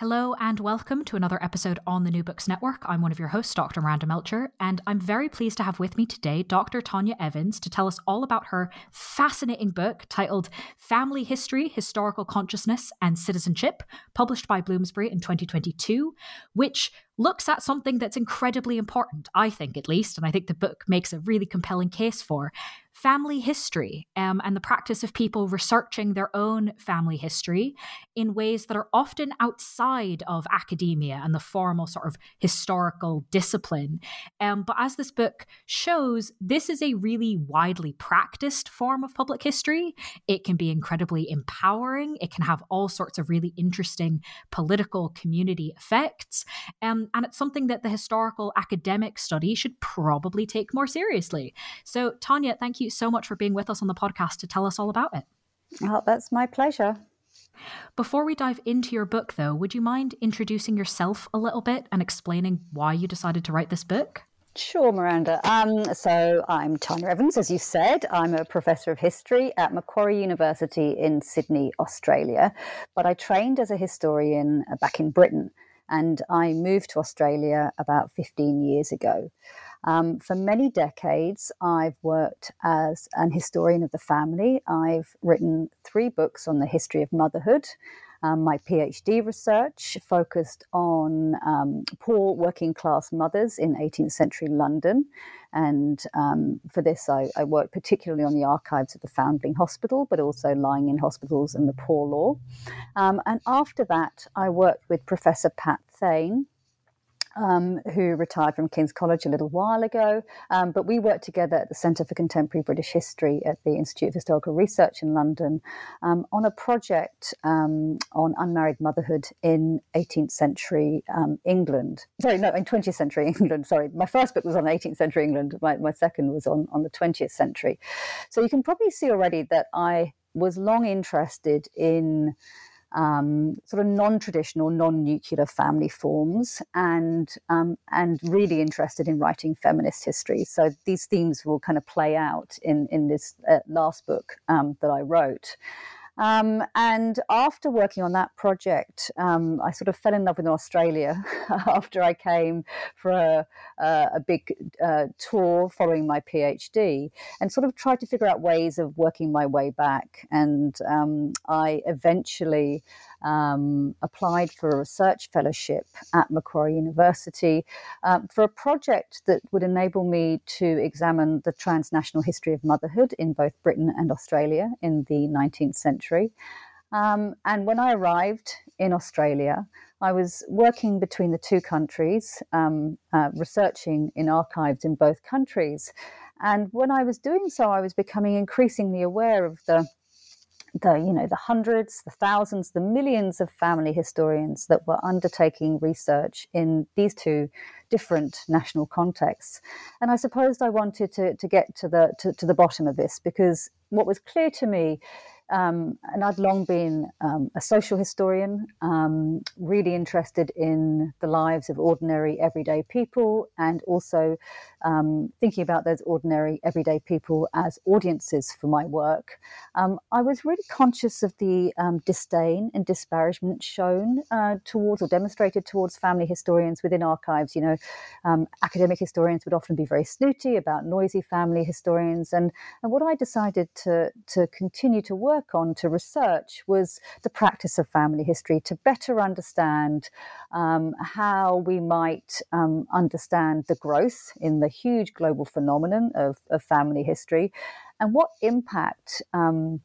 Hello and welcome to another episode on the New Books Network. I'm one of your hosts, Dr. Miranda Melcher, and I'm very pleased to have with me today Dr. Tanya Evans to tell us all about her fascinating book titled Family History, Historical Consciousness and Citizenship, published by Bloomsbury in 2022, which looks at something that's incredibly important, I think at least, and I think the book makes a really compelling case for family history um, and the practice of people researching their own family history in ways that are often outside of academia and the formal sort of historical discipline. Um, but as this book shows, this is a really widely practiced form of public history. It can be incredibly empowering, it can have all sorts of really interesting political community effects. Um, and it's something that the historical academic study should probably take more seriously. So, Tanya, thank you so much for being with us on the podcast to tell us all about it. Oh, that's my pleasure. Before we dive into your book, though, would you mind introducing yourself a little bit and explaining why you decided to write this book? Sure, Miranda. Um, so I'm Tanya Evans, as you said. I'm a professor of history at Macquarie University in Sydney, Australia. But I trained as a historian back in Britain, and I moved to Australia about 15 years ago. Um, for many decades, I've worked as an historian of the family. I've written three books on the history of motherhood. Um, my PhD research focused on um, poor working class mothers in 18th century London. And um, for this, I, I, worked particularly on the archives of the Foundling Hospital, but also lying in hospitals and the poor law. Um, and after that, I worked with Professor Pat Thane um, who retired from King's College a little while ago. Um, but we worked together at the Centre for Contemporary British History at the Institute of Historical Research in London um, on a project um, on unmarried motherhood in 18th century um, England. Sorry, no, in 20th century England. Sorry, my first book was on 18th century England. My, my second was on, on the 20th century. So you can probably see already that I was long interested in um, sort of non-traditional, non-nuclear family forms, and um, and really interested in writing feminist history. So these themes will kind of play out in in this uh, last book um, that I wrote. Um, and after working on that project, um, I sort of fell in love with Australia after I came for a, a big uh, tour following my PhD and sort of tried to figure out ways of working my way back. And um, I eventually um, applied for a research fellowship at Macquarie University um, for a project that would enable me to examine the transnational history of motherhood in both Britain and Australia in the 19th century. Um, and when I arrived in Australia, I was working between the two countries, um, uh, researching in archives in both countries. And when I was doing so, I was becoming increasingly aware of the the you know the hundreds the thousands the millions of family historians that were undertaking research in these two different national contexts. And i supposed i wanted to, to get to the to, to the bottom of this because what was clear to me um, and I'd long been um, a social historian, um, really interested in the lives of ordinary, everyday people, and also um, thinking about those ordinary, everyday people as audiences for my work. Um, I was really conscious of the um, disdain and disparagement shown uh, towards or demonstrated towards family historians within archives. You know, academic historians would often be very snooty about noisy family historians, and, and what I decided to, to continue to work work on to research was the practice of family history to better understand um, how we might um, understand the growth in the huge global phenomenon of, of family history and what impact. Um,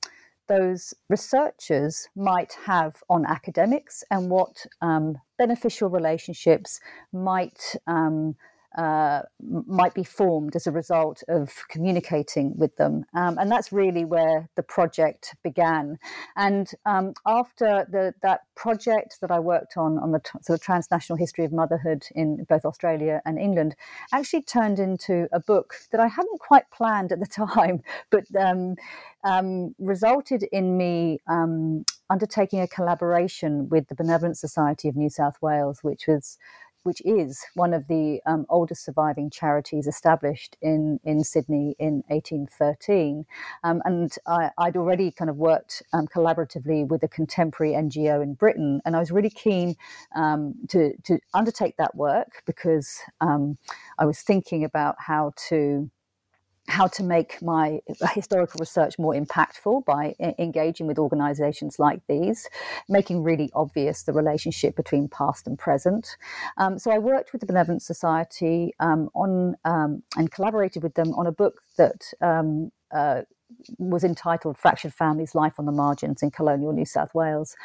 those researchers might have on academics and what um, beneficial relationships might um, uh, might be formed as a result of communicating with them. Um, and that's really where the project began. And um, after the, that project that I worked on, on the t- sort of transnational history of motherhood in both Australia and England, actually turned into a book that I hadn't quite planned at the time, but um, um, resulted in me um, undertaking a collaboration with the Benevolent Society of New South Wales, which was which is one of the um, oldest surviving charities established in, in Sydney in 1813. Um, and I, would already kind of worked um, collaboratively with a contemporary NGO in Britain. And I was really keen um, to, to undertake that work because um, I was thinking about how to how to make my historical research more impactful by engaging with organizations like these, making really obvious the relationship between past and present. Um, so I worked with the Benevolent Society um, on um, and collaborated with them on a book that um, uh, was entitled Fractured Families Life on the Margins in Colonial New South Wales.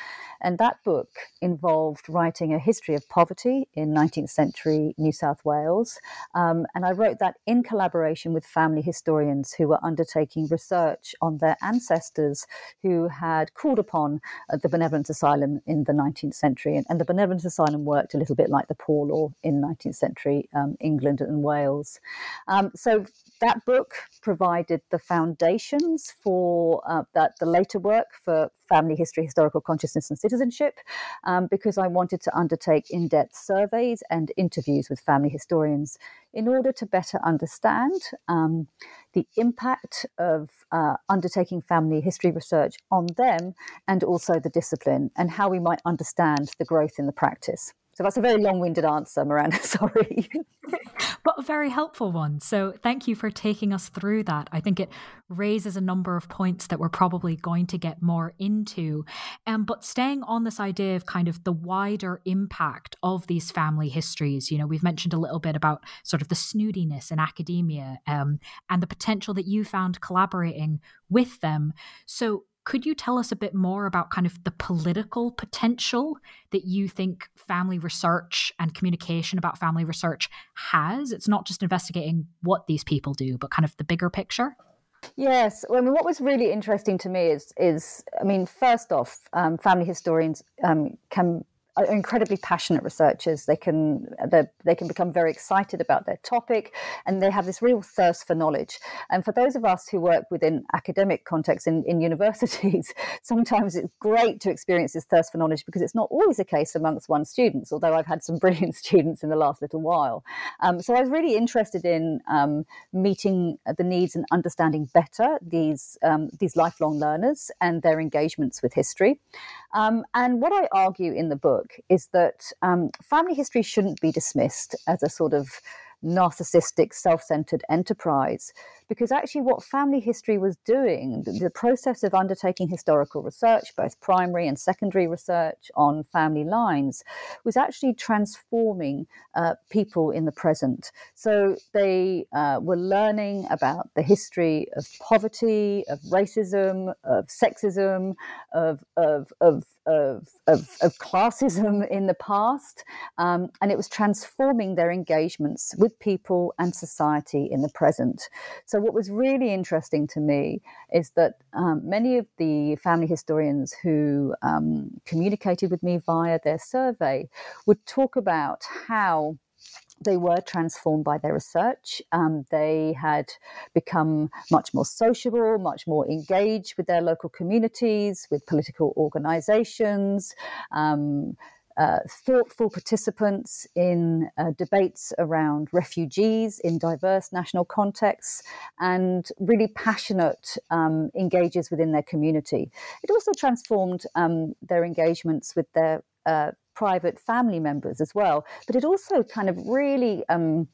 And that book involved writing a history of poverty in 19th century New South Wales. Um, and I wrote that in collaboration with family historians who were undertaking research on their ancestors who had called upon uh, the Benevolent Asylum in the 19th century. And, and, the Benevolent Asylum worked a little bit like the Poor Law in 19th century um, England and Wales. Um, so that book provided the for uh, that the later work for family history, historical consciousness, and citizenship, um, because I wanted to undertake in-depth surveys and interviews with family historians in order to better understand um, the impact of uh, undertaking family history research on them and also the discipline and how we might understand the growth in the practice. So that's a very long winded answer, Miranda. Sorry. but a very helpful one. So thank you for taking us through that. I think it raises a number of points that we're probably going to get more into. Um, but staying on this idea of kind of the wider impact of these family histories, you know, we've mentioned a little bit about sort of the snootiness in academia um, and the potential that you found collaborating with them. So could you tell us a bit more about kind of the political potential that you think family research and communication about family research has? It's not just investigating what these people do, but kind of the bigger picture. Yes, I mean, what was really interesting to me is, is I mean, first off, um, family historians um, can incredibly passionate researchers. They can they can become very excited about their topic, and they have this real thirst for knowledge. And for those of us who work within academic contexts in, in universities, sometimes it's great to experience this thirst for knowledge because it's not always the case amongst one's students. Although I've had some brilliant students in the last little while, um, so I was really interested in um, meeting the needs and understanding better these um, these lifelong learners and their engagements with history. Um, and what I argue in the book is that um, family history shouldn't be dismissed as a sort of narcissistic, self centered enterprise. Because actually, what family history was doing, the process of undertaking historical research, both primary and secondary research on family lines, was actually transforming uh, people in the present. So they uh, were learning about the history of poverty, of racism, of sexism, of, of, of of, of, of, classism in the past, um, and it was transforming their engagements with people and society in the present. So, what was really interesting to me is that um, many of the family historians who um, communicated with me via their survey would talk about how they were transformed by their research. Um, they had become much more sociable, much more engaged with their local communities, with political organizations. Um, uh, thoughtful participants in uh, debates around refugees in diverse national contexts, and really passionate um, engagers within their community. It also transformed um, their engagements with their uh, private family members as well. But it also kind of really um,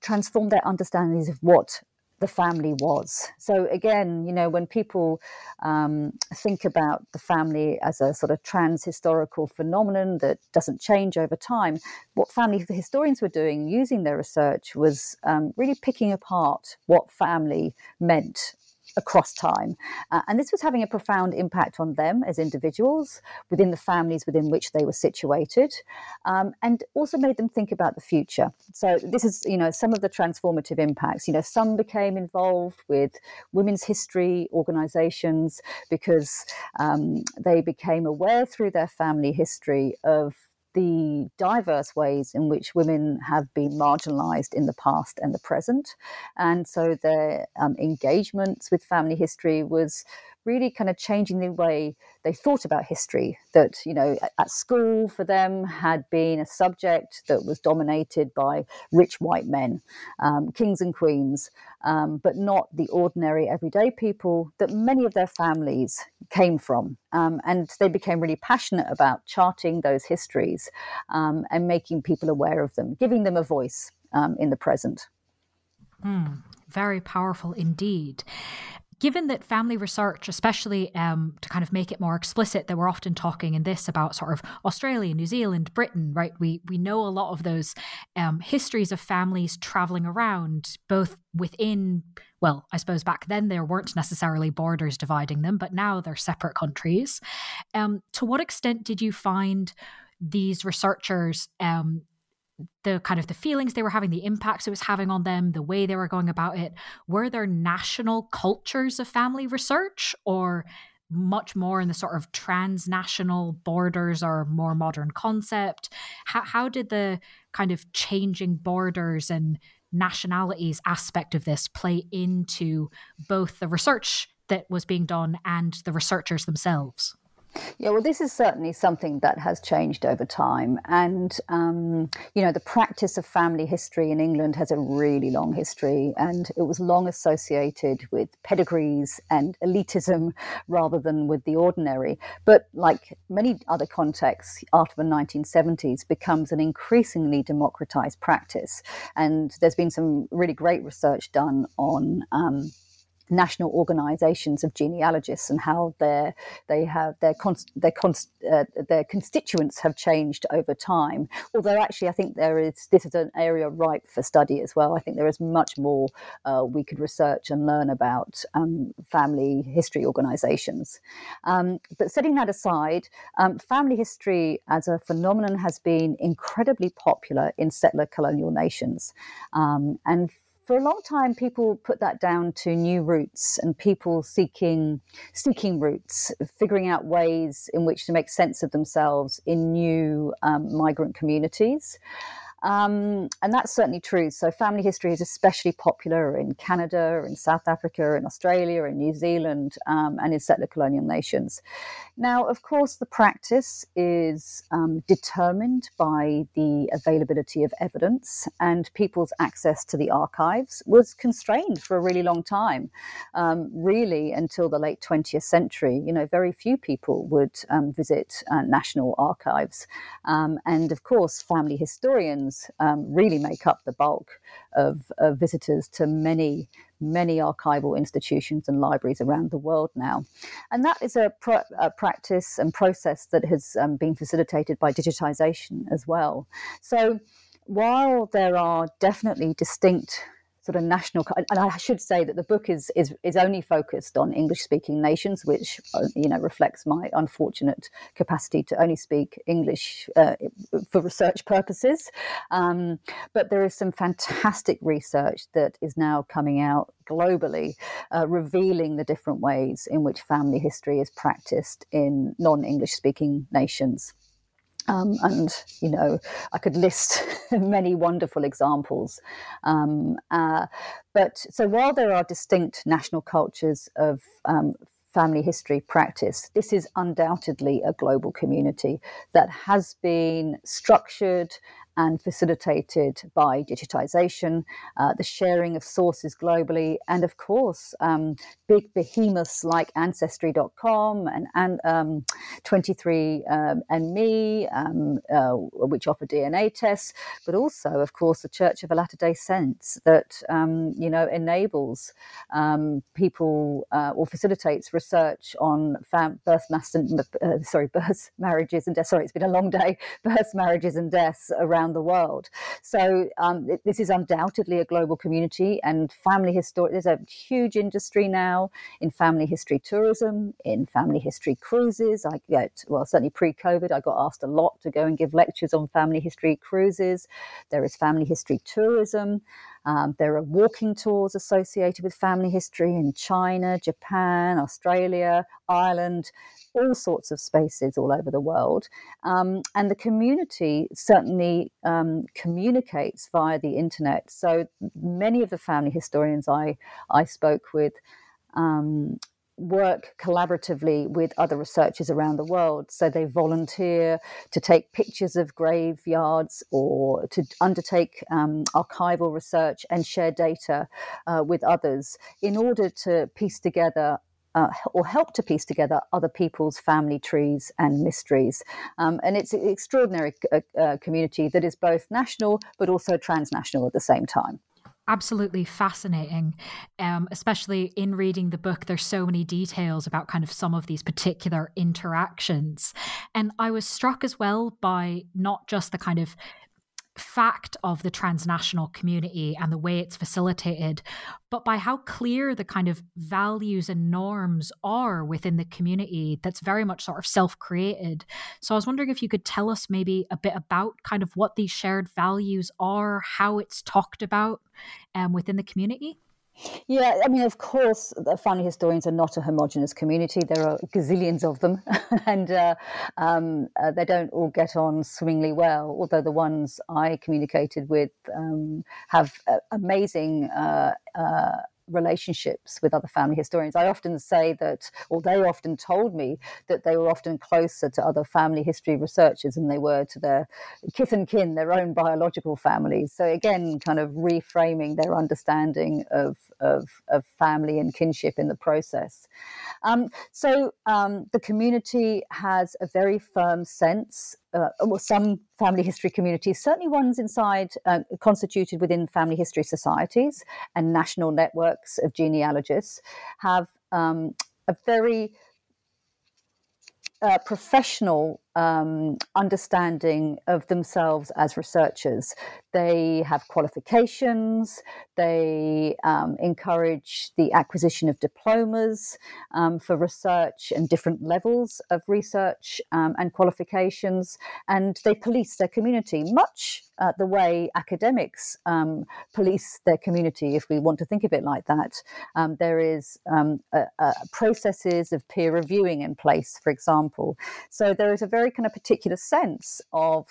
transformed their understandings of what the family was. So again, you know, when people um, think about the family as a sort of trans historical phenomenon that doesn't change over time, what family historians were doing using their research was um, really picking apart what family meant across time. Uh, and this was having a profound impact on them as individuals, within the families within which they were situated, um, and also made them think about the future. So this is, you know, some of the transformative impacts. You know, some became involved with women's history organizations because um, they became aware through their family history of the diverse ways in which women have been marginalized in the past and the present. And so their um, engagements with family history was really kind of changing the way they thought about history. That, you know, at school for them had been a subject that was dominated by rich white men, um, kings and queens, um, but not the ordinary everyday people that many of their families came from. Um, and they became really passionate about charting those histories um, and making people aware of them, giving them a voice um, in the present. Mm, very powerful indeed given that family research, especially um, to kind of make it more explicit, that we're often talking in this about sort of Australia, New Zealand, Britain, right? We we know a lot of those um, histories of families traveling around, both within. Well, I suppose back then there weren't necessarily borders dividing them, but now they're separate countries. Um, to what extent did you find these researchers um, the kind of the feelings they were having, the impacts it was having on them, the way they were going about it. Were there national cultures of family research or much more in the sort of transnational borders or more modern concept? How, how did the kind of changing borders and nationalities aspect of this play into both the research that was being done and the researchers themselves? Yeah, well, this is certainly something that has changed over time. And, um, you know, the practice of family history in England has a really long history, and it was long associated with pedigrees and elitism rather than with the ordinary. But, like many other contexts after the 1970s, becomes an increasingly democratized practice. And there's been some really great research done on. Um, national organisations of genealogists and how their they have their their uh, their constituents have changed over time. Although actually, I think there is this is an area ripe for study as well. I think there is much more uh, we could research and learn about um, family history organisations. Um, but setting that aside, um, family history as a phenomenon has been incredibly popular in settler colonial nations, um, and for a long time, people put that down to new roots and people seeking seeking roots, figuring out ways in which to make sense of themselves in new um, migrant communities. Um, and that's certainly true. So, family history is especially popular in Canada, in South Africa, in Australia, in New Zealand, um, and in settler colonial nations. Now, of course, the practice is um, determined by the availability of evidence, and people's access to the archives was constrained for a really long time, um, really until the late 20th century. You know, very few people would um, visit uh, national archives. Um, and of course, family historians um, really make up the bulk of, of visitors to many many archival institutions and libraries around the world now. And that is a, a practice and process that has um, been facilitated by digitization as well. So while there are definitely distinct sort of national and I should say that the book is is is only focused on English speaking nations which uh, you know reflects my unfortunate capacity to only speak English uh, for research purposes. Um, but there is some fantastic research that is now coming out globally uh, revealing the different ways in which family history is practiced in non-English speaking nations um, and you know, I could list many wonderful examples. Um, uh, but so while there are distinct national cultures of um, family history practice, this is undoubtedly a global community that has been structured and facilitated by digitization, uh, the sharing of sources globally, and of course, um, big behemoths like Ancestry.com and, and um, 23andMe, um, um, uh, which offer DNA tests, but also, of course, the Church of a Latter day Saints that, um, you know, enables um, people uh, or facilitates research on fam- birth, mass- uh, sorry, birth, marriages and deaths. Sorry, it's been a long day. Birth, marriages and deaths around around the world. So um, this is undoubtedly a global community, and family history. There's a huge industry now in family history tourism, in family history cruises. I get well, certainly pre-COVID, I got asked a lot to go and give lectures on family history cruises. There is family history tourism. Um, there are walking tours associated with family history in China, Japan, Australia, Ireland, all sorts of spaces all over the world. Um, and the community certainly um, communicates via the internet. So many of the family historians I, I spoke with um, work collaboratively with other researchers around the world. So they volunteer to take pictures of graveyards or to undertake um, archival research and share data uh, with others in order to piece together uh, or help to piece together other people's family trees and mysteries. Um, and it's an extraordinary uh, uh, community that is both national but also transnational at the same time absolutely fascinating um, especially in reading the book there's so many details about kind of some of these particular interactions. And i was struck as well by not just the kind of fact of the transnational community and the way it's facilitated, but by how clear the kind of values and norms are within the community that's very much sort of self created. So I was wondering if you could tell us maybe a bit about kind of what these shared values are, how it's talked about um, within the community. Yeah, I mean, of course, family historians are not a homogenous community. There are gazillions of them, and uh, um, uh, they don't all get on swimmingly well. Although the ones I communicated with um, have uh, amazing uh, uh, relationships with other family historians. I often say that, or they often told me that they were often closer to other family history researchers than they were to their kith and kin, their own biological families. So again, kind of reframing their understanding of of, of family and kinship in the process. Um, so um, the community has a very firm sense uh, well, some family history communities, certainly ones inside uh, constituted within family history societies and national networks of genealogists, have um, a very uh, professional um, understanding of themselves as researchers. They have qualifications, they um, encourage the acquisition of diplomas um, for research and different levels of research um, and qualifications, and they police their community much uh, the way academics um, police their community, if we want to think of it like that. Um, there is processes of peer reviewing in place, for example. So there is a very very kind of particular sense of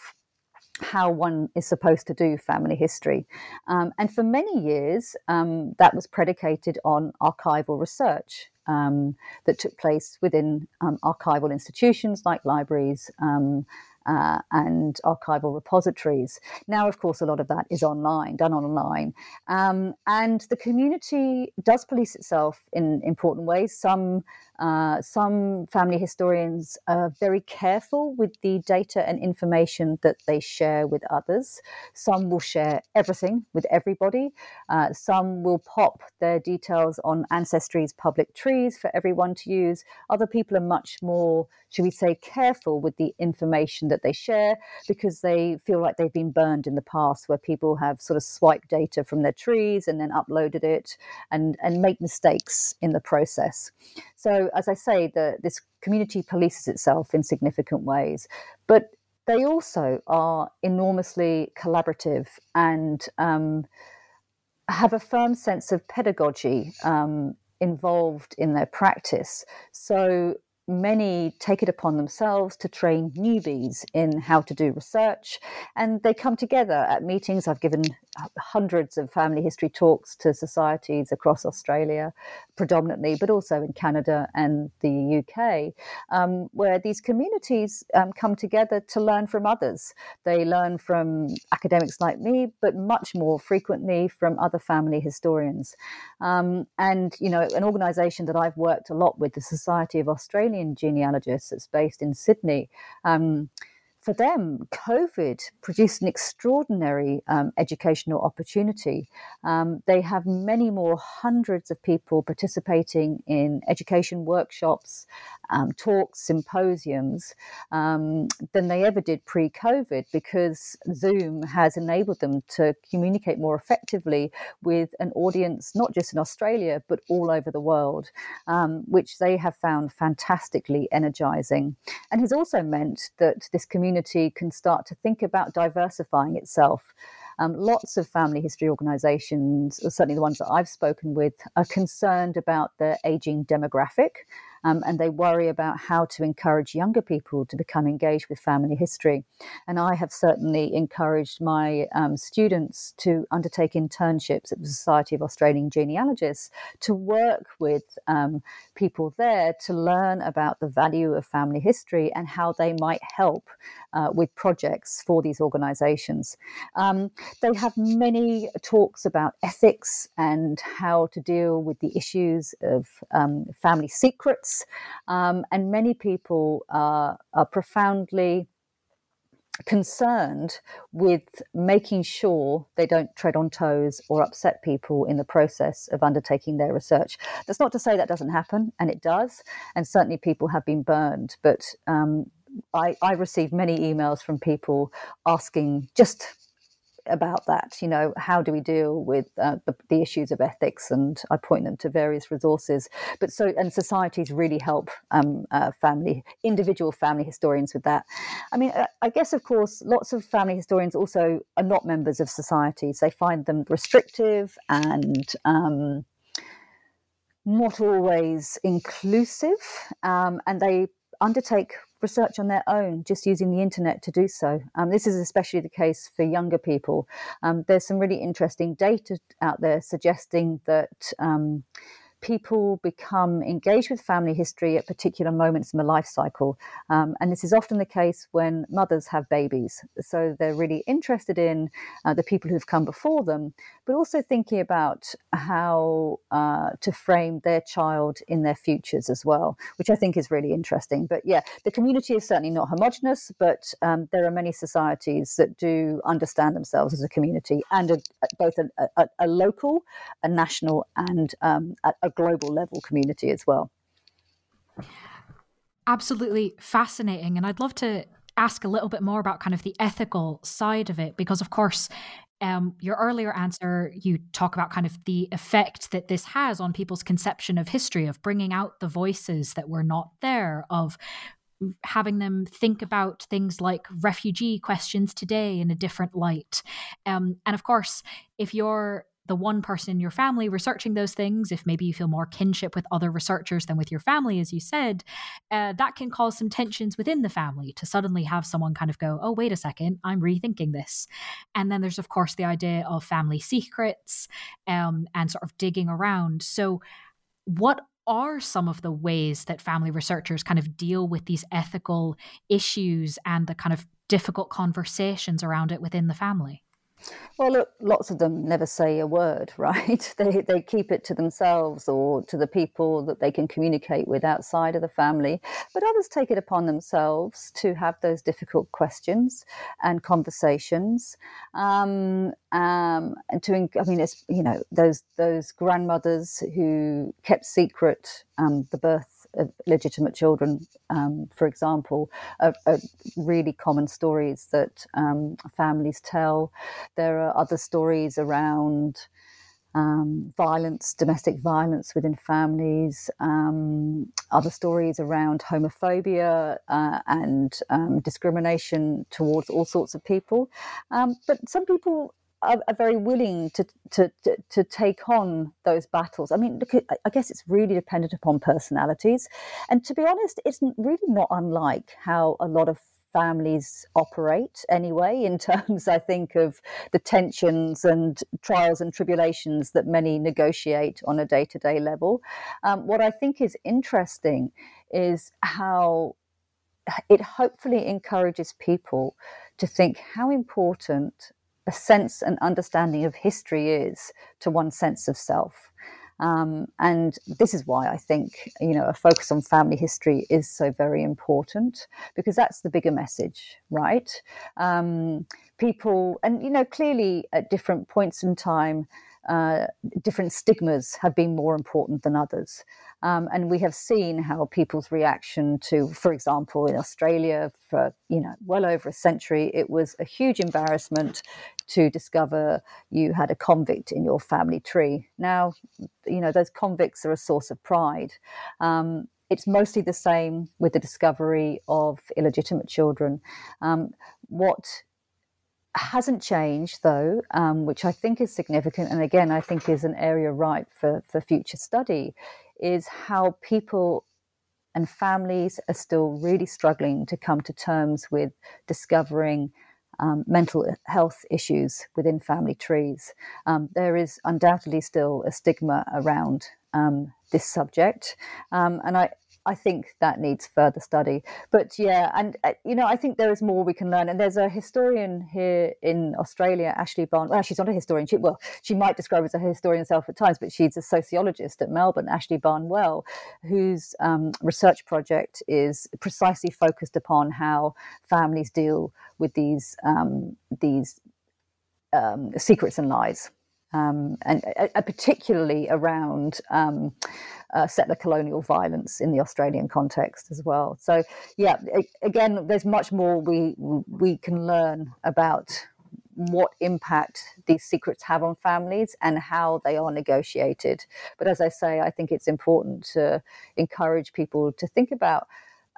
how one is supposed to do family history. Um, and for many years, um, that was predicated on archival research um, that took place within um, archival institutions like libraries. Um, uh, and archival repositories. Now, of course, a lot of that is online, done online. Um, and the community does police itself in important ways. Some uh, some family historians are very careful with the data and information that they share with others. Some will share everything with everybody. Uh, some will pop their details on Ancestry's public trees for everyone to use. Other people are much more, should we say, careful with the information that they share because they feel like they've been burned in the past, where people have sort of swiped data from their trees and then uploaded it and, and make mistakes in the process. So, as I say, the, this community polices itself in significant ways, but they also are enormously collaborative and um, have a firm sense of pedagogy um, involved in their practice. So, many take it upon themselves to train newbies in how to do research, and they come together at meetings. I've given hundreds of family history talks to societies across Australia, predominantly, but also in Canada and the UK, um, where these communities um, come together to learn from others. They learn from academics like me, but much more frequently from other family historians. Um, and, you know, an organisation that I've worked a lot with, the Society of Australian Genealogists, that's based in Sydney. Um, for them, COVID produced an extraordinary um, educational opportunity. Um, they have many more hundreds of people participating in education workshops, um, talks, symposiums um, than they ever did pre COVID because Zoom has enabled them to communicate more effectively with an audience, not just in Australia, but all over the world, um, which they have found fantastically energizing. And has also meant that this community can start to think about diversifying itself. Um, lots of family history organizations, certainly the ones that I've spoken with, are concerned about the aging demographic um, and they worry about how to encourage younger people to become engaged with family history. And I have certainly encouraged my um, students to undertake internships at the Society of Australian Genealogists to work with um, people there to learn about the value of family history and how they might help uh, with projects for these organizations. Um, they have many talks about ethics and how to deal with the issues of um, family secrets um, and many people are, are profoundly concerned with making sure they don't tread on toes or upset people in the process of undertaking their research. That's not to say that doesn't happen, and it does, and certainly people have been burned. But um, I, I received many emails from people asking just about that. You know, how do we deal with uh, the, the, issues of ethics? And I point them to various resources. But so, and societies really help um, uh, family, individual family historians with that. I mean, I, I guess, of course, lots of family historians also are not members of societies. They find them restrictive and um, not always inclusive, um, and they undertake research on their own, just using the internet to do so. Um, this is especially the case for younger people. Um, there's some really interesting data out there suggesting that. People become engaged with family history at particular moments in the life cycle. Um, and this is often the case when mothers have babies. So they're really interested in uh, the people who've come before them, but also thinking about how uh, to frame their child in their futures as well, which I think is really interesting. But yeah, the community is certainly not homogenous, but um, there are many societies that do understand themselves as a community and a, both a, a, a, local, a national, and um, a global level community as well. Absolutely fascinating. And I'd love to ask a little bit more about kind of the ethical side of it, because of course, um, your earlier answer, you talk about kind of the effect that this has on people's conception of history, of bringing out the voices that were not there, of having them think about things like refugee questions today in a different light. Um, and of course, if you're the one person in your family researching those things, if maybe you feel more kinship with other researchers than with your family, as you said, uh, that can cause some tensions within the family to suddenly have someone kind of go, oh, wait a second, I'm rethinking this. And then there's, of course, the idea of family secrets um, and sort of digging around. So, what are some of the ways that family researchers kind of deal with these ethical issues and the kind of difficult conversations around it within the family? Well, look, lots of them never say a word, right? They, they keep it to themselves or to the people that they can communicate with outside of the family. But others take it upon themselves to have those difficult questions and conversations. Um, um, and to, I mean, it's, you know, those, those grandmothers who kept secret um, the birth legitimate children, um, for example, are, are, really common stories that um, families tell. There are other stories around um, violence, domestic violence within families, um, other stories around homophobia uh, and um, discrimination towards all sorts of people. Um, but some people are, are very willing to, to, to, to, take on those battles. I mean, look, I guess it's really dependent upon personalities. And to be honest, it's really not unlike how a lot of families operate anyway, in terms, I think, of the tensions and trials and tribulations that many negotiate on a day to day level. Um, what I think is interesting is how it hopefully encourages people to think how important a sense and understanding of history is to one's sense of self. Um, and this is why I think you know a focus on family history is so very important because that's the bigger message, right? Um, people, and you know, clearly at different points in time, uh, different stigmas have been more important than others. Um, and we have seen how people's reaction to, for example, in Australia for you know well over a century, it was a huge embarrassment to discover you had a convict in your family tree. Now, you know those convicts are a source of pride. Um, it's mostly the same with the discovery of illegitimate children. Um, what hasn't changed though, um, which I think is significant, and again I think is an area ripe for, for future study, is how people and families are still really struggling to come to terms with discovering um, mental health issues within family trees. Um, there is undoubtedly still a stigma around um, this subject, um, and I, I think that needs further study. But yeah, and uh, you know, I think there is more we can learn. And there's a historian here in Australia, Ashley Barn. Well, she's not a historian. She, well, she might describe as a historian herself at times, but she's a sociologist at Melbourne, Ashley Barnwell, whose um, research project is precisely focused upon how families deal with these um, these um, secrets and lies um, and uh, uh, particularly around um, uh, settler colonial violence in the Australian context as well. So, yeah, again, there's much more we we can learn about what impact these secrets have on families and how they are negotiated. But as I say, I think it's important to encourage people to think about.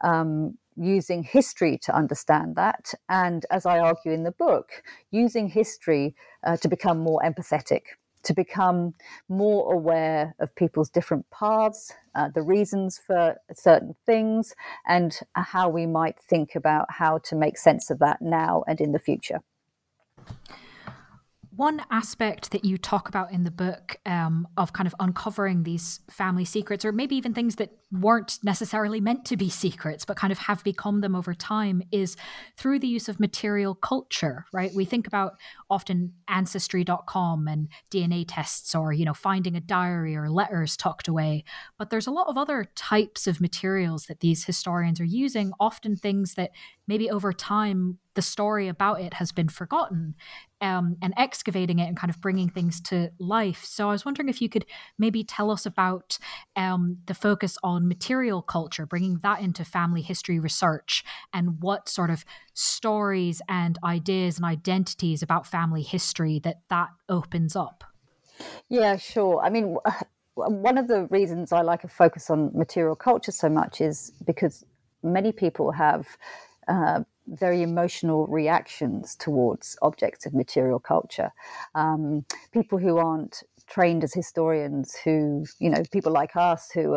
Um, using history to understand that, and as I argue in the book, using history uh, to become more empathetic to become more aware of people's different paths, uh, the reasons for certain things, and how we might think about how to make sense of that now and in the future. One aspect that you talk about in the book um, of kind of uncovering these family secrets, or maybe even things that weren't necessarily meant to be secrets, but kind of have become them over time, is through the use of material culture, right? We think about often ancestry.com and DNA tests, or, you know, finding a diary or letters tucked away. But there's a lot of other types of materials that these historians are using, often things that maybe over time the story about it has been forgotten um, and excavating it and kind of bringing things to life. So I was wondering if you could maybe tell us about um, the focus on material culture, bringing that into family history research, and what sort of stories and ideas and identities about family history that that opens up. Yeah, sure. I mean, one of the reasons I like a focus on material culture so much is because many people have uh, very emotional reactions towards objects of material culture. Um, people who aren't trained as historians who you know people like us who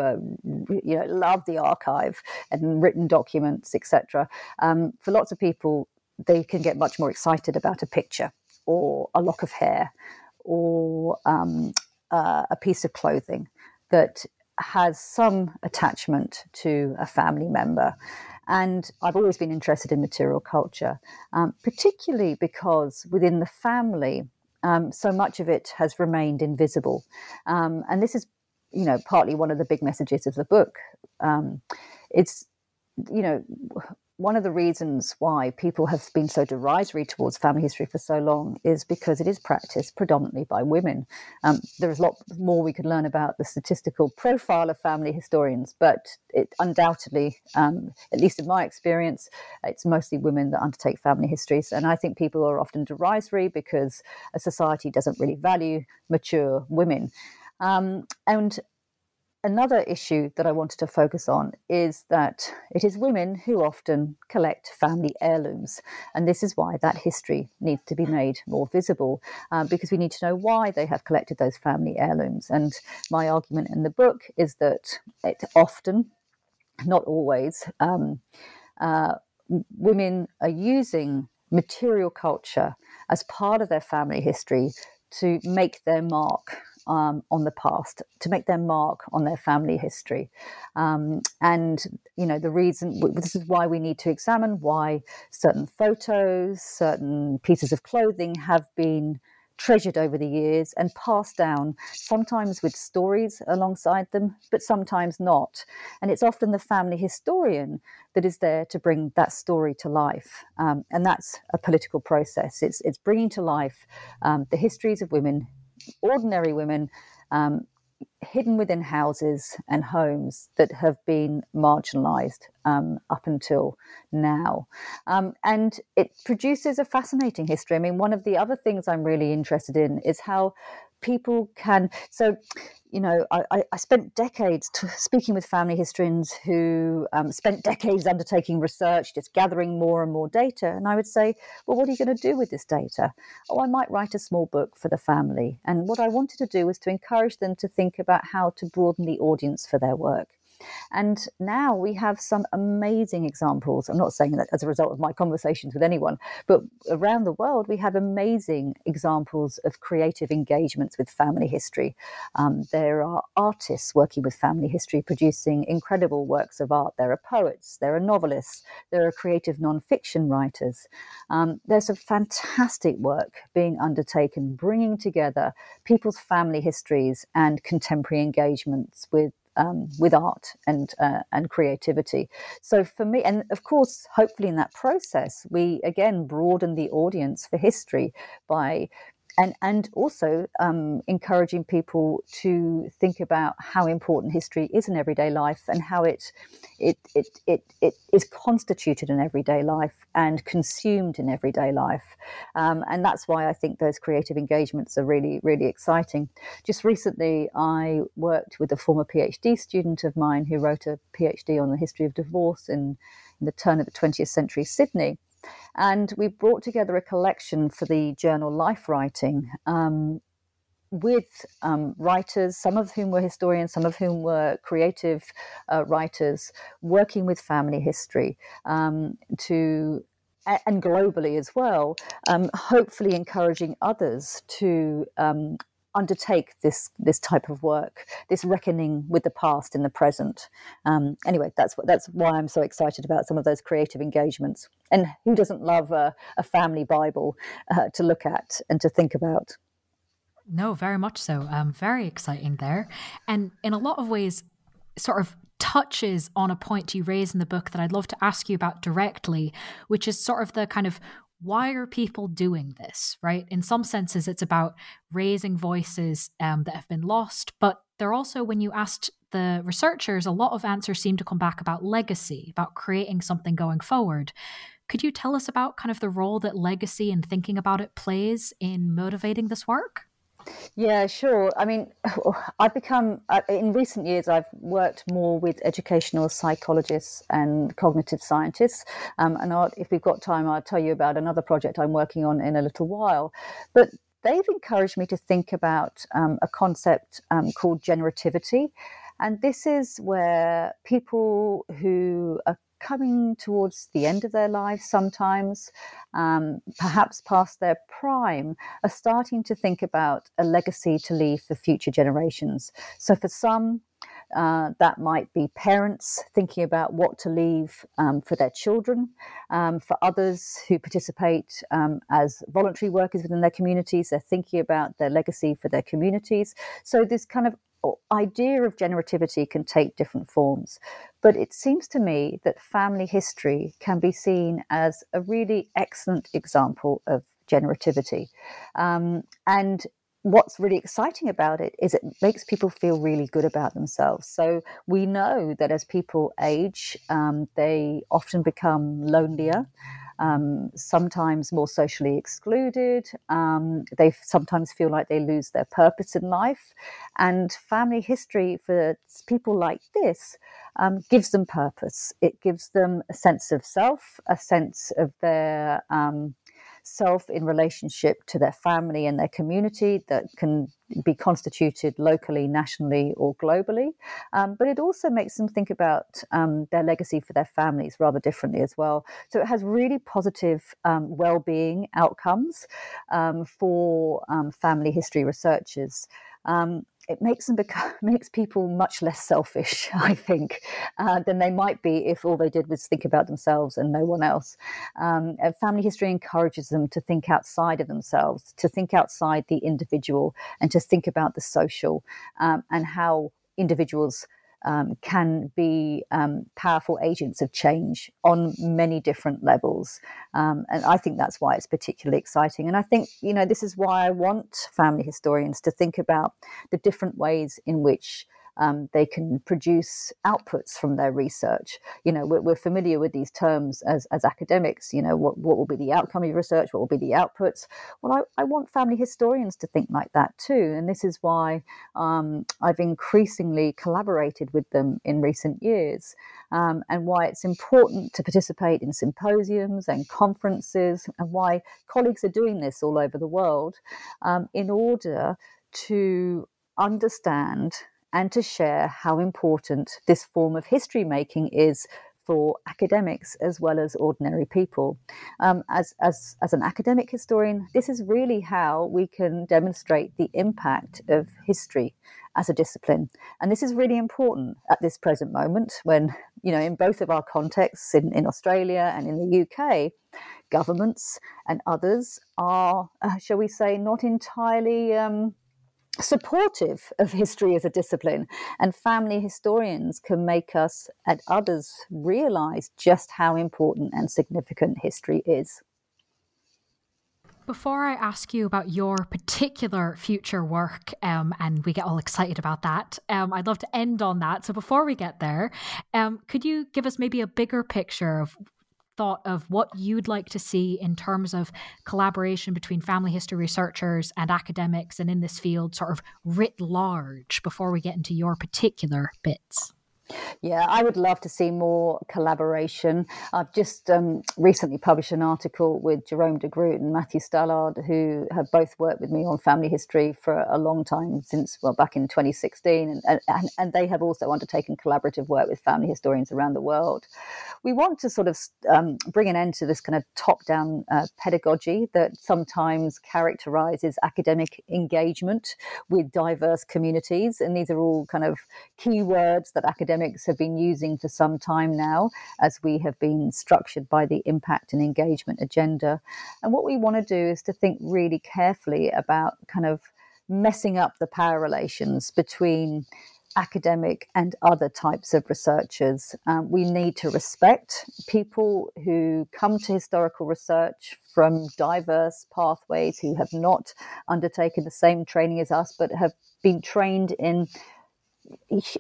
you know love the archive and written documents etc um, for lots of people they can get much more excited about a picture or a lock of hair or um, uh, a piece of clothing that has some attachment to a family member and I've always been interested in material culture, um, particularly because within the family, um, so much of it has remained invisible. Um, and this is, you know, partly one of the big messages of the book. Um, it's, you know, one of the reasons why people have been so derisory towards family history for so long is because it is practiced predominantly by women. Um, there is a lot more we could learn about the statistical profile of family historians, but it undoubtedly, um, at least in my experience, it's mostly women that undertake family histories. And I think people are often derisory because a society doesn't really value mature women. Um, and Another issue that I wanted to focus on is that it is women who often collect family heirlooms. And this is why that history needs to be made more visible, uh, because we need to know why they have collected those family heirlooms. And my argument in the book is that it often, not always, um, uh, women are using material culture as part of their family history to make their mark um, on the past to make their mark on their family history. Um, and, you know, the reason this is why we need to examine why certain photos, certain pieces of clothing have been treasured over the years and passed down, sometimes with stories alongside them, but sometimes not. And it's often the family historian that is there to bring that story to life. Um, and that's a political process. It's, it's bringing to life um, the histories of women, ordinary women. Um, hidden within houses and homes that have been marginalized um, up until now. Um, and it produces a fascinating history. I mean, one of the other things I'm really interested in is how people can. So, you know, I, I spent decades t- speaking with family historians who um, spent decades undertaking research, just gathering more and more data. And I would say, well, what are you going to do with this data? Oh, I might write a small book for the family. And what I wanted to do was to encourage them to think about how to broaden the audience for their work. And now we have some amazing examples. I'm not saying that as a result of my conversations with anyone, but around the world, we have amazing examples of creative engagements with family history. Um, there are artists working with family history, producing incredible works of art. There are poets, there are novelists, there are creative nonfiction writers. Um, there's some fantastic work being undertaken, bringing together people's family histories and contemporary engagements with um, with art and uh, and creativity. So for me, and of course, hopefully in that process, we again broaden the audience for history by and and also um, encouraging people to think about how important history is in everyday life and how it it it it, it is constituted in everyday life and consumed in everyday life, um, and that's why I think those creative engagements are really really exciting. Just recently, I worked with a former PhD student of mine who wrote a PhD on the history of divorce in, in the turn of the 20th century Sydney. And we brought together a collection for the journal Life Writing um, with um, writers, some of whom were historians, some of whom were creative uh, writers, working with family history um, to and globally as well, um, hopefully encouraging others to um, undertake this this type of work, this reckoning with the past in the present. Um, anyway, that's what that's why I'm so excited about some of those creative engagements. And who doesn't love a, a family Bible uh, to look at and to think about? No, very much so. Um, very exciting there, and in a lot of ways, sort of touches on a point you raise in the book that I'd love to ask you about directly, which is sort of the kind of why are people doing this, right? In some senses, it's about raising voices um, that have been lost, but they're also, when you asked the researchers, a lot of answers seem to come back about legacy, about creating something going forward. Could you tell us about kind of the role that legacy and thinking about it plays in motivating this work? Yeah, sure. I mean, I've become, uh, in recent years, I've worked more with educational psychologists and cognitive scientists. Um, and I'll, if we've got time, I'll tell you about another project I'm working on in a little while. But they've encouraged me to think about um, a concept um, called generativity. And this is where people who are coming towards the end of their lives sometimes, um, perhaps past their prime, are starting to think about a legacy to leave for future generations. So for some, uh, that might be parents thinking about what to leave um, for their children. Um, for others who participate um, as voluntary workers within their communities, they're thinking about their legacy for their communities. So, this kind of idea of generativity can take different forms. But it seems to me that family history can be seen as a really excellent example of generativity. Um, and what's really exciting about it is it makes people feel really good about themselves. So we know that as people age, um, they often become lonelier um, sometimes more socially excluded. Um, they sometimes feel like they lose their purpose in life. And family history for people like this um, gives them purpose. It gives them a sense of self, a sense of their um, self in relationship to their family and their community that can be constituted locally, nationally, or globally. Um, but it also makes them think about um, their legacy for their families rather differently as well. So it has really positive um, well-being outcomes um, for um, family history researchers. Um, it makes them become makes people much less selfish, I think, uh, than they might be if all they did was think about themselves and no one else. Um, family history encourages them to think outside of themselves, to think outside the individual, and to think about the social um, and how individuals um, can be um, powerful agents of change on many different levels. Um, and I think that's why it's particularly exciting. And I think, you know, this is why I want family historians to think about the different ways in which um, they can produce outputs from their research. You know, we're, we're, familiar with these terms as, as academics. You know, what, what will be the outcome of your research? What will be the outputs? Well, I, I want family historians to think like that too. And this is why um, I've increasingly collaborated with them in recent years. Um, and why it's important to participate in symposiums and conferences, and why colleagues are doing this all over the world um, in order to understand and to share how important this form of history making is for academics as well as ordinary people. Um, as, as, as an academic historian, this is really how we can demonstrate the impact of history as a discipline. And this is really important at this present moment when, you know, in both of our contexts, in, in Australia and in the UK, governments and others are, uh, shall we say, not entirely. Um, supportive of history as a discipline. And family historians can make us and others realize just how important and significant history is. Before I ask you about your particular future work, um, and we get all excited about that, um, I'd love to end on that. So before we get there, um, could you give us maybe a bigger picture of thought of what you'd like to see in terms of collaboration between family history researchers and academics and in this field, sort of writ large, before we get into your particular bits? Yeah, I would love to see more collaboration. I've just um, recently published an article with Jerome de Groot and Matthew Stallard, who have both worked with me on family history for a long time, since, well, back in 2016. And, and, and they have also undertaken collaborative work with family historians around the world. We want to sort of um, bring an end to this kind of top down uh, pedagogy that sometimes characterizes academic engagement with diverse communities. And these are all kind of key words that academics have been using for some time now as we have been structured by the impact and engagement agenda. And what we want to do is to think really carefully about kind of messing up the power relations between academic and other types of researchers. Um, we need to respect people who come to historical research from diverse pathways, who have not undertaken the same training as us, but have been trained in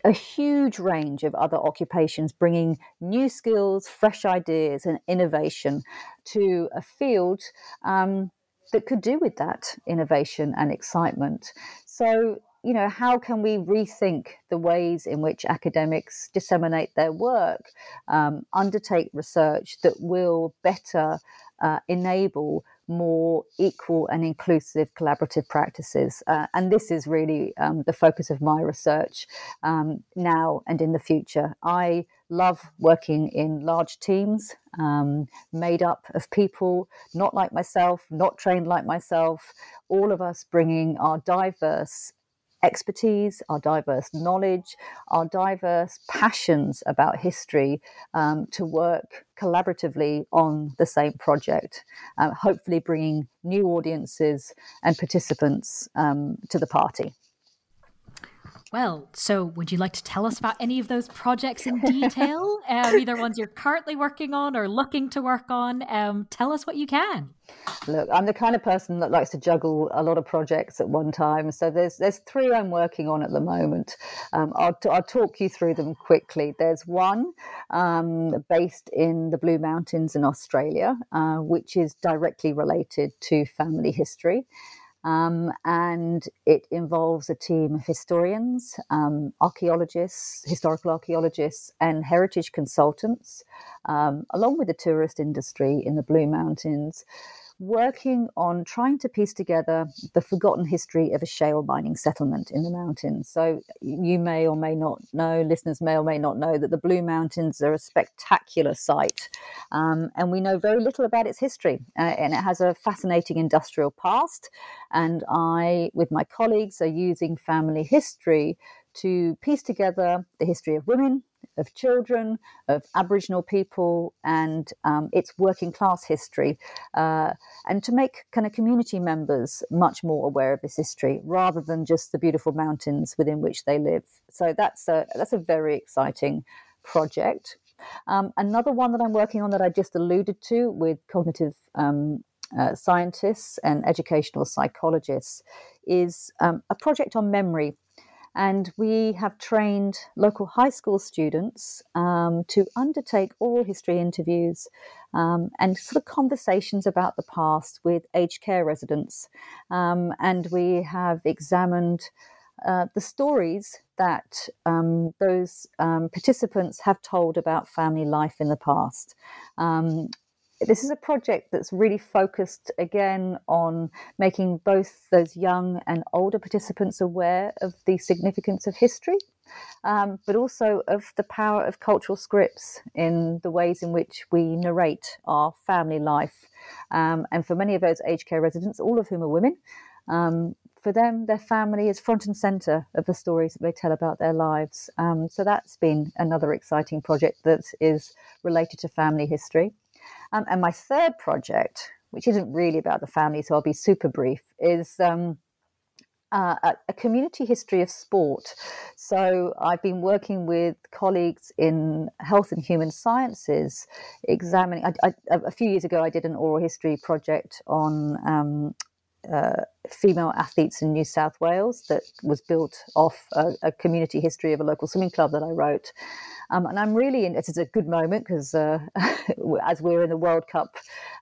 a huge range of other occupations, bringing new skills, fresh ideas, and innovation to a field um, that could do with that innovation and excitement. So, you know, how can we rethink the ways in which academics disseminate their work, um, undertake research that will better uh, enable more equal and inclusive collaborative practices. Uh, and this is really um, the focus of my research um, now and in the future. I love working in large teams um, made up of people not like myself, not trained like myself, all of us bringing our diverse expertise, our diverse knowledge, our diverse passions about history um, to work collaboratively on the same project, uh, hopefully bringing new audiences and participants um, to the party. Well, so would you like to tell us about any of those projects in detail? um, either ones you're currently working on or looking to work on? Um, tell us what you can. Look, I'm the kind of person that likes to juggle a lot of projects at one time. So there's there's three I'm working on at the moment. Um, I'll, t- I'll talk you through them quickly. There's one um, based in the Blue Mountains in Australia, uh, which is directly related to family history. Um, and it involves a team of historians, um, archaeologists, historical archaeologists, and heritage consultants, um, along with the tourist industry in the Blue Mountains, working on trying to piece together the forgotten history of a shale mining settlement in the mountains. So, you may or may not know, listeners may or may not know, that the Blue Mountains are a spectacular site. Um, and we know very little about its history. Uh, and it has a fascinating industrial past. And I, with my colleagues, are using family history to piece together the history of women, of children, of Aboriginal people, and um, its working class history, uh, and to make kind of community members much more aware of this history rather than just the beautiful mountains within which they live. So that's a that's a very exciting project. Um, another one that I'm working on that I just alluded to with cognitive um, uh, scientists and educational psychologists is um, a project on memory and we have trained local high school students um, to undertake oral history interviews um, and sort of conversations about the past with aged care residents. Um, and we have examined uh, the stories that um, those um, participants have told about family life in the past. Um, this is a project that's really focused again on making both those young and older participants aware of the significance of history, um, but also of the power of cultural scripts in the ways in which we narrate our family life. Um, and for many of those aged care residents, all of whom are women, um, for them, their family is front and center of the stories that they tell about their lives. Um, so that's been another exciting project that is related to family history. Um, and my third project, which isn't really about the family, so I'll be super brief, is um, uh, a, community history of sport. So I've been working with colleagues in health and human sciences, examining. I, I, a few years ago, I did an oral history project on um, uh, female athletes in New South Wales that was built off a, a, community history of a local swimming club that I wrote. Um, and I'm really, in, it's a good moment because uh, as we're in the World Cup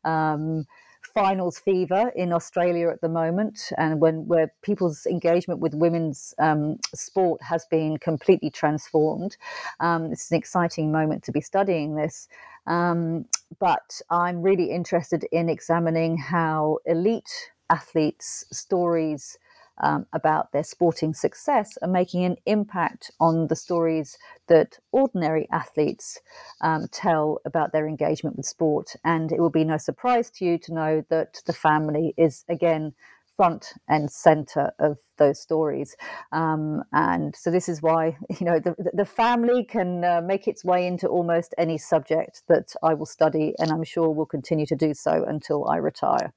um, finals fever in Australia at the moment, and when where people's engagement with women's um, sport has been completely transformed, um, it's an exciting moment to be studying this. Um, but I'm really interested in examining how elite athletes' stories um, about their sporting success are making an impact on the stories that ordinary athletes um, tell about their engagement with sport. And it will be no surprise to you to know that the family is again front and center of those stories. Um, and so this is why, you know, the, the family can uh, make its way into almost any subject that I will study, and I'm sure will continue to do so until I retire.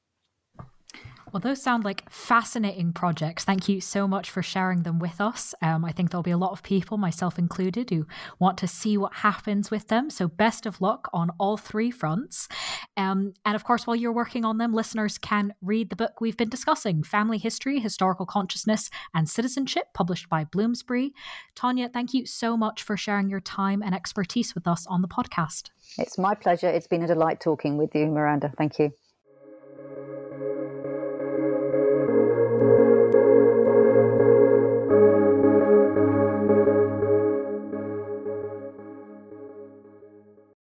Well, those sound like fascinating projects. Thank you so much for sharing them with us. Um, I think there'll be a lot of people, myself included, who want to see what happens with them. So, best of luck on all three fronts. Um, and of course, while you're working on them, listeners can read the book we've been discussing Family History, Historical Consciousness, and Citizenship, published by Bloomsbury. Tanya, thank you so much for sharing your time and expertise with us on the podcast. It's my pleasure. It's been a delight talking with you, Miranda. Thank you.